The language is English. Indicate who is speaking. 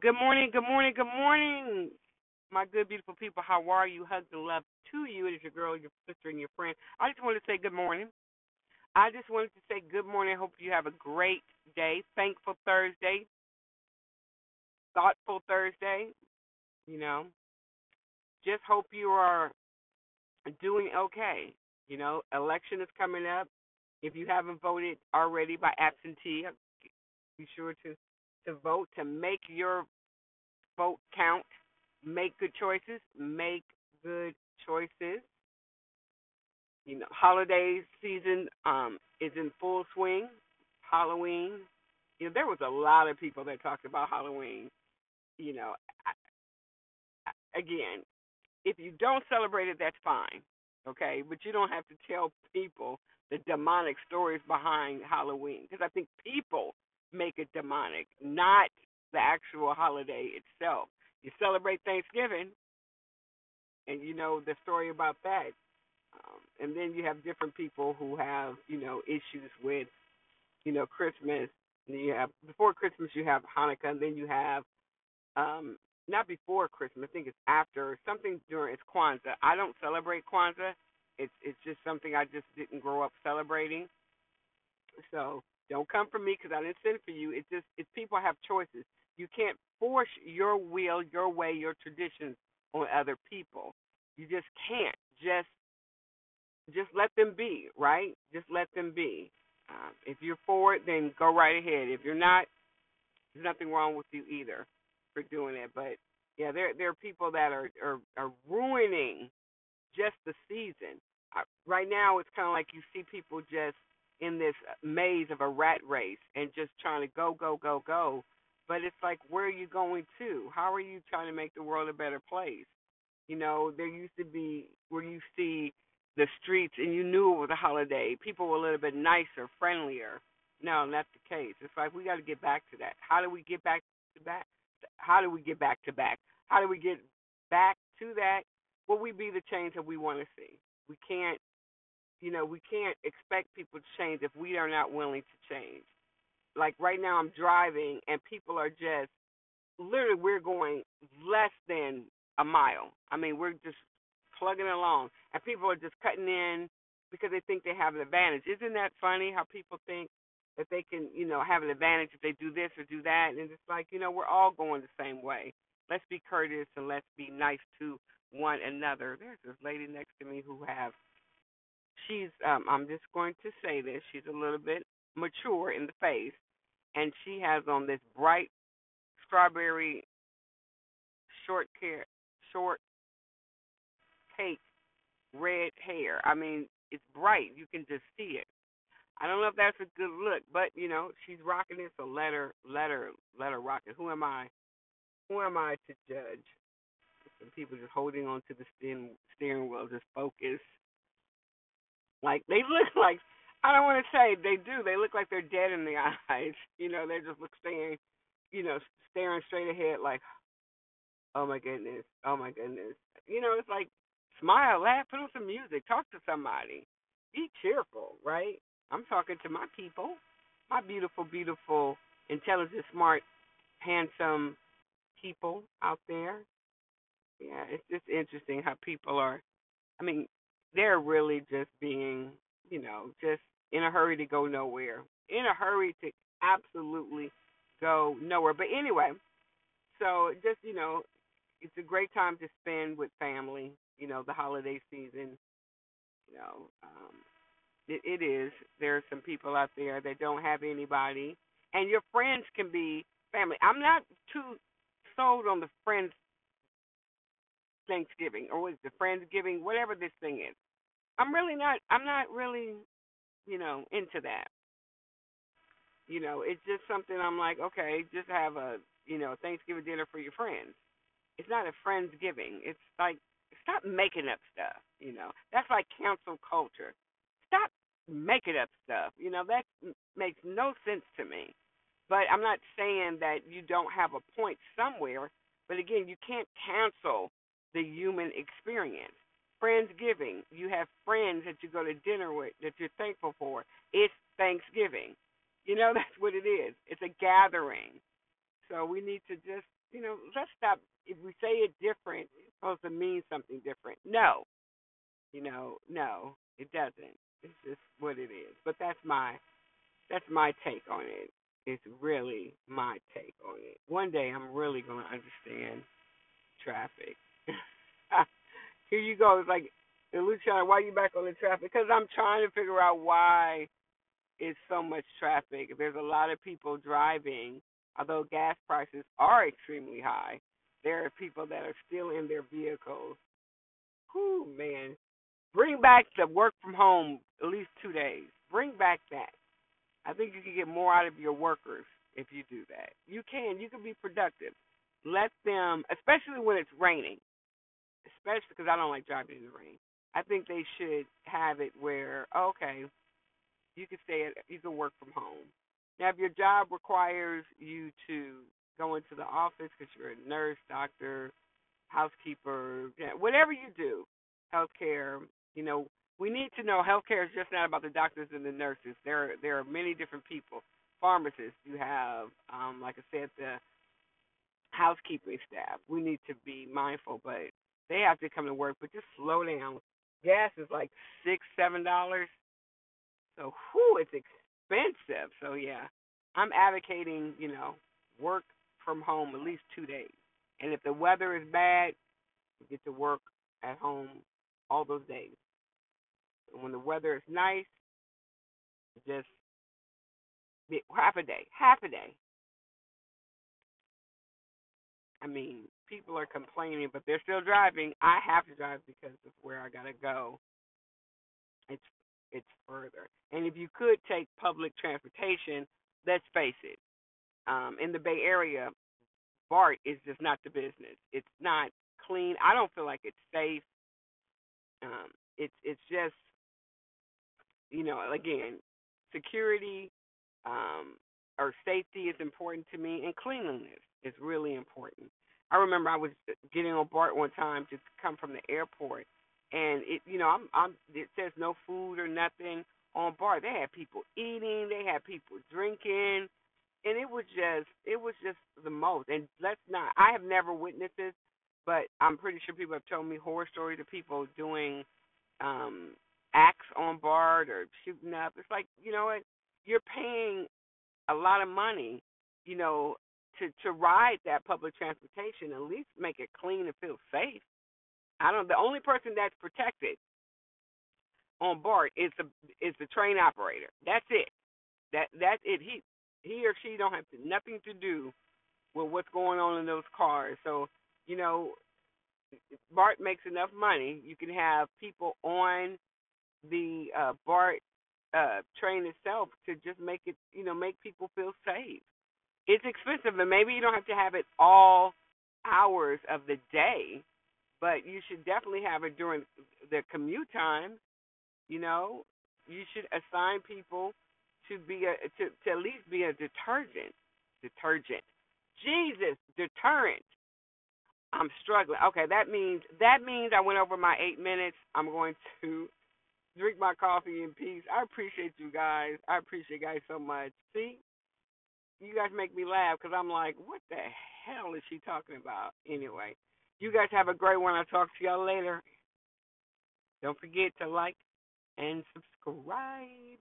Speaker 1: Good morning, good morning, good morning, my good, beautiful people. How are you? Hugs and love to you. It is your girl, your sister, and your friend. I just wanted to say good morning. I just wanted to say good morning. Hope you have a great day. Thankful Thursday, thoughtful Thursday. You know, just hope you are doing okay. You know, election is coming up. If you haven't voted already by absentee, be sure to to vote to make your vote count. Make good choices. Make good choices. You know, holiday season um, is in full swing. Halloween. You know, there was a lot of people that talked about Halloween. You know, again, if you don't celebrate it, that's fine. Okay, but you don't have to tell people the demonic stories behind Halloween because I think people make it demonic, not the actual holiday itself. You celebrate Thanksgiving, and you know the story about that. Um, and then you have different people who have, you know, issues with, you know, Christmas. And you have before Christmas you have Hanukkah, and then you have um not before Christmas, I think it's after something during it's Kwanzaa. I don't celebrate Kwanzaa. It's it's just something I just didn't grow up celebrating. So don't come for me because I didn't send for you. It's just it's people have choices. You can't force your will, your way, your traditions on other people. You just can't. Just just let them be, right? Just let them be. Um, if you're for it, then go right ahead. If you're not, there's nothing wrong with you either for doing it. But yeah, there there are people that are are, are ruining just the season. Uh, right now, it's kind of like you see people just in this maze of a rat race and just trying to go go go go. But it's like, where are you going to? How are you trying to make the world a better place? You know, there used to be where you see the streets and you knew it was a holiday. People were a little bit nicer, friendlier. No, not the case. It's like we got to get back to that. How do we get back to back? How do we get back to back? How do we get back to that? Will we be the change that we want to see? We can't, you know, we can't expect people to change if we are not willing to change. Like right now, I'm driving and people are just literally we're going less than a mile. I mean, we're just plugging along, and people are just cutting in because they think they have an advantage. Isn't that funny how people think that they can, you know, have an advantage if they do this or do that? And it's like, you know, we're all going the same way. Let's be courteous and let's be nice to one another. There's this lady next to me who have she's um I'm just going to say this, she's a little bit mature in the face and she has on this bright strawberry short care short cake red hair. I mean, it's bright. You can just see it. I don't know if that's a good look, but you know, she's rocking it, so let her let her let her rock it. Who am I? Who am I to judge? Some people just holding on to the steering steering wheel, just focus. Like they look like I don't want to say they do. They look like they're dead in the eyes. You know, they just look staring, you know, staring straight ahead, like, oh my goodness, oh my goodness. You know, it's like smile, laugh, put on some music, talk to somebody, be cheerful, right? I'm talking to my people, my beautiful, beautiful, intelligent, smart, handsome people out there. Yeah, it's just interesting how people are. I mean, they're really just being, you know, just in a hurry to go nowhere, in a hurry to absolutely go nowhere. But anyway, so just you know, it's a great time to spend with family. You know, the holiday season. You know, um, it, it is. There are some people out there that don't have anybody, and your friends can be family. I'm not too sold on the friends Thanksgiving or was the Friendsgiving, whatever this thing is. I'm really not. I'm not really, you know, into that. You know, it's just something I'm like, okay, just have a, you know, Thanksgiving dinner for your friends. It's not a Friendsgiving. It's like stop making up stuff. You know, that's like cancel culture. Stop making up stuff. You know, that makes no sense to me. But I'm not saying that you don't have a point somewhere. But again, you can't cancel the human experience. Friendsgiving, you have friends that you go to dinner with that you're thankful for. It's Thanksgiving. You know, that's what it is. It's a gathering. So we need to just, you know, let's stop. If we say it different, it's supposed to mean something different. No, you know, no, it doesn't. It's just what it is. But that's my that's my take on it. It's really my take on it. One day I'm really gonna understand traffic. Here you go. It's like, Luciana, why are you back on the traffic? Because I'm trying to figure out why it's so much traffic. There's a lot of people driving, although gas prices are extremely high. There are people that are still in their vehicles. Whew, man. Bring back the work from home at least two days. Bring back that. I think you can get more out of your workers if you do that. You can. You can be productive. Let them, especially when it's raining, especially because I don't like driving in the rain. I think they should have it where okay, you can stay at, you can work from home. Now, if your job requires you to go into the office because you're a nurse, doctor, housekeeper, whatever you do, healthcare, you know, we need to know healthcare is just not about the doctors and the nurses. There, there are many different people. Pharmacists, you have, um, like I said, the housekeeping staff. We need to be mindful, but they have to come to work. But just slow down. Gas is like six, seven dollars. So, whew, it's expensive. So yeah, I'm advocating, you know, work from home at least two days. And if the weather is bad, get to work at home all those days. And when the weather is nice, just half a day, half a day. I mean, people are complaining, but they're still driving. I have to drive because of where I gotta go. It's it's further. And if you could take public transportation, let's face it, um, in the Bay Area, BART is just not the business. It's not clean. I don't feel like it's safe. Um, it's it's just you know again security um, or safety is important to me, and cleanliness is really important. I remember I was getting on BART one time to come from the airport, and it you know I'm I'm it says no food or nothing on BART. They had people eating, they had people drinking, and it was just it was just the most. And let's not I have never witnessed this, but I'm pretty sure people have told me horror stories of people doing um acts on BART or shooting up. It's like you know what you're paying a lot of money, you know, to to ride that public transportation. At least make it clean and feel safe. I don't. The only person that's protected on BART is the is the train operator. That's it. That that's it. He he or she don't have to, nothing to do with what's going on in those cars. So you know, BART makes enough money. You can have people on the uh, BART uh, train itself to just make it, you know, make people feel safe. It's expensive, and maybe you don't have to have it all hours of the day but you should definitely have it during the commute time. You know, you should assign people to be a to, to at least be a detergent. Detergent. Jesus, deterrent. I'm struggling. Okay, that means that means I went over my eight minutes. I'm going to drink my coffee in peace. I appreciate you guys. I appreciate you guys so much. See, you guys make me laugh because I'm like, what the hell is she talking about? Anyway. You guys have a great one. I'll talk to y'all later. Don't forget to like and subscribe.